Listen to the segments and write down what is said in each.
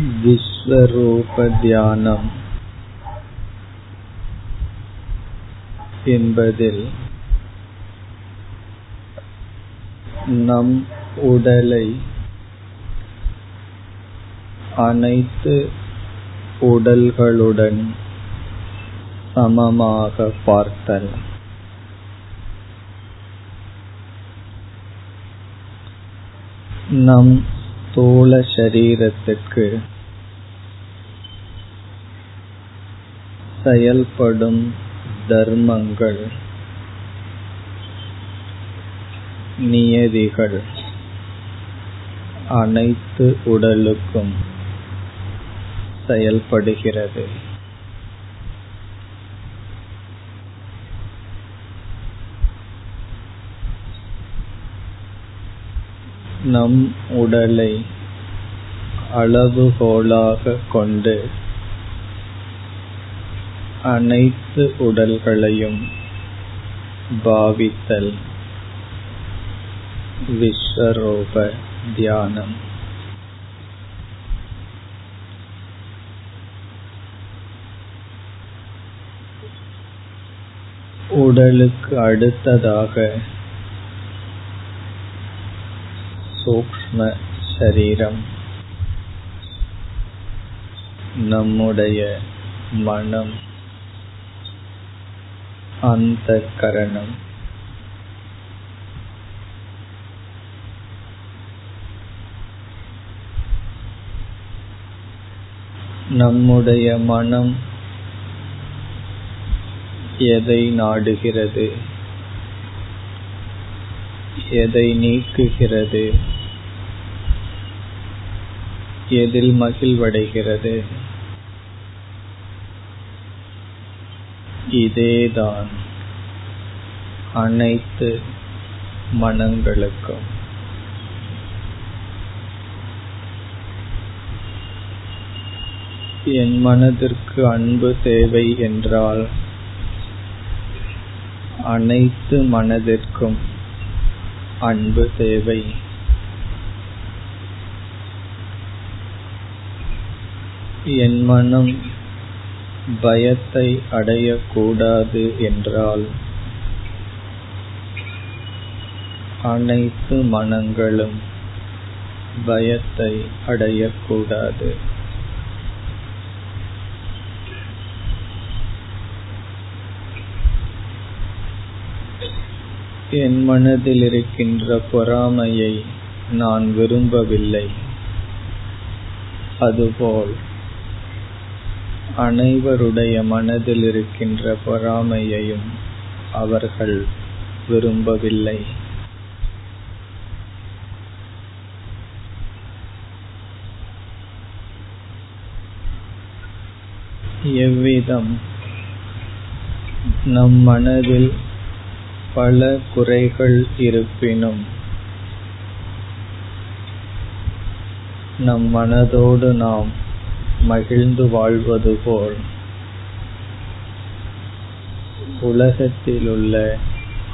விஸ்வரூபத்தியானம் என்பதில் நம் உடலை அனைத்து உடல்களுடன் சமமாக பார்த்தல். நம் ஸ்தூல சரீரத்திற்கு செயல்படும் தர்மங்கள் நியதிகள் அனைத்து உடலுக்கும் செயல்படுகிறது. நம் உடலை அளவுகோலாக கொண்டு அனைத்து உடல்களையும் பாவித்தல் விஸ்வரூப தியானம். உடலுக்கு அடுத்ததாக சூக்ம சரீரம். நம்முடைய மனம் அந்த கரணம் நம்முடைய மனம் எதை நாடுகிறது? எதை நீக்குகிறது? எதில் மகிழ்வடைகிறது. இதேதான் அனைத்து மனங்களுக்கும். என் மனதிற்கு அன்பு தேவை என்றால் அனைத்து மனதிற்கும் அன்பு தேவை. என் மனம் பயத்தை அடையக்கூடாது என்றால் அனைத்து மனங்களும் பயத்தை அடையக்கூடாது. என் மனதில் இருக்கின்ற பொறாமையை நான் விரும்பவில்லை. அதுபோல் அனைவருடைய மனதில் இருக்கின்ற பொறாமையையும் அவர்கள் விரும்பவில்லை. எவ்விதம் நம் மனதில் பல குறைகள் இருப்பினும் நம் மனதோடு நாம் மகிழ்ந்து வாழ்வது போல் உலகத்திலுள்ள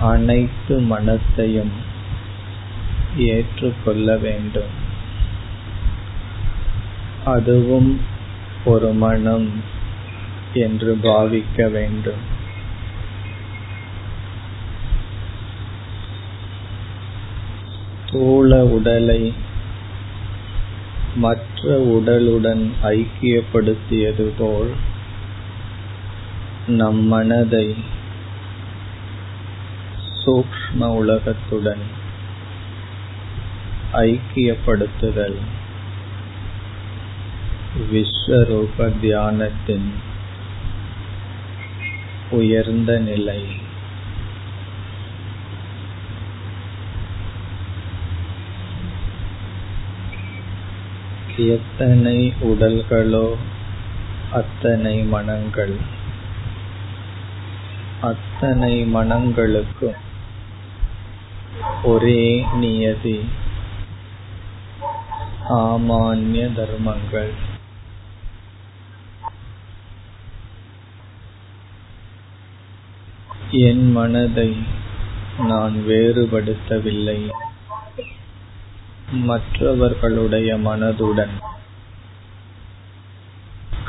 அனைத்து மனத்தையும் ஏற்றுக்கொள்ள வேண்டும். அதுவும் ஒரு மனம் என்று பாவிக்க வேண்டும். ஸ்தூல உடலை மற்ற உடலுடன் ஐக்கியப்படுத்தியது போல் நம் மனதை சூக்ஷ்ம உலகத்துடன் ஐக்கியப்படுத்துதல். விஸ்வரூப தியானத்தின் உயர்ந்த நிலை. எத்தனை உடல்களோ அத்தனை மனங்கள். அத்தனை மனங்களுக்கும் ஒரே நியதி. சாமானிய தர்மங்கள். என் மனதை நான் வேறுபடுத்தவில்லை. மற்றவர்களுடைய மனதுடன்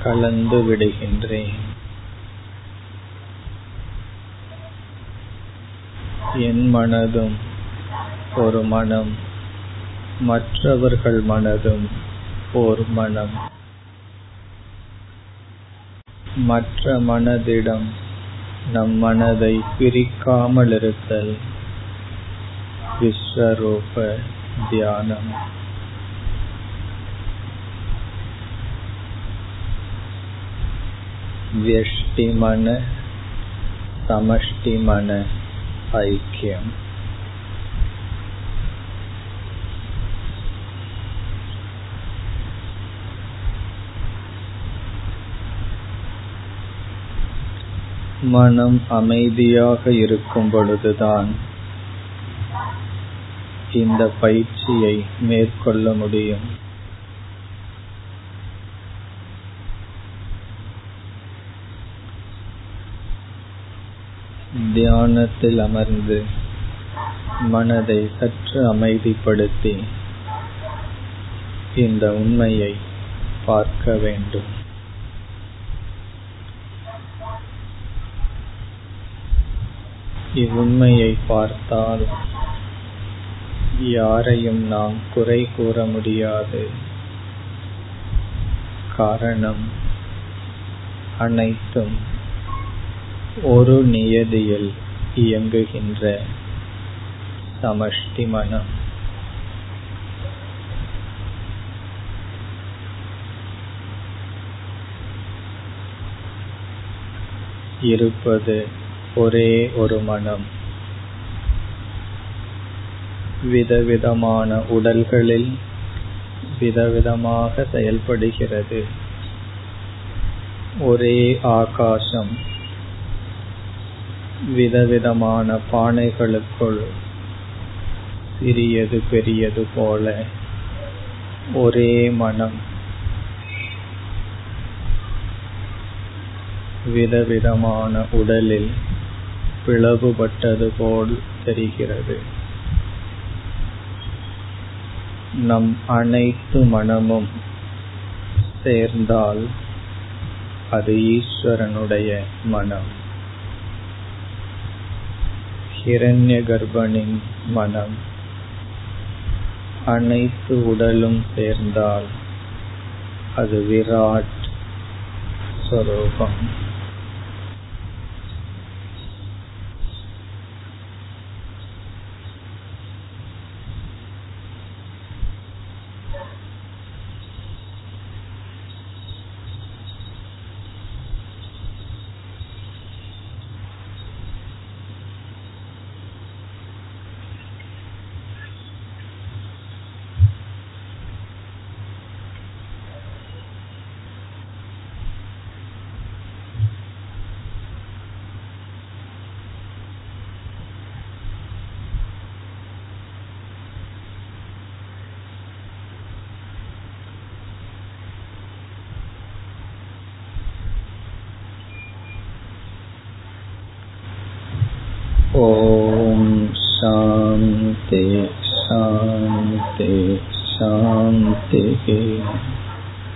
கலந்து விடுகின்றேன். என் மனதும் ஒரு மனம் மற்றவர்கள் மனதும் ஓர் மனம். மற்ற மனதிடம் நம் மனதை பிரிக்காமல் இருத்தல் விஸ்வரூப தியானம் व्यष्टिमन समष्टिमन ऐक्यम् மனம் அமைதியாக இருக்கும் பொழுதுதான் இந்த பயிற்சியை மேற்கொள்ள முடியும். தியானத்தில் அமர்ந்து மனதை சற்று அமைதிப்படுத்தி இந்த உண்மையை பார்க்க வேண்டும். இவ்வுண்மையை பார்த்தால் யாரையும் நாம் குறை கூற முடியாது. காரணம் அனைத்தும் ஒரு நியதியில் இயங்குகின்ற சமஷ்டி மனம். இருப்பது ஒரே ஒரு மனம். விதவிதமான உடல்களில் விதவிதமாக செயல்படுகிறது. ஒரே ஆகாசம் விதவிதமான பானைகளுக்குள் சிறியது பெரியது போல ஒரே மனம் விதவிதமான உடலில் பிளவுபட்டது போல் தெரிகிறது. நம் அனைத்து மனமும் சேர்ந்தால் அது ஈஸ்வரனுடைய மனம். ஹிரண்ய கர்ப்பனின் மனம். அனைத்து உடலும் சேர்ந்தால் அது விராட் ஸ்வரூபம் शान्ति शान्ति शान्तिः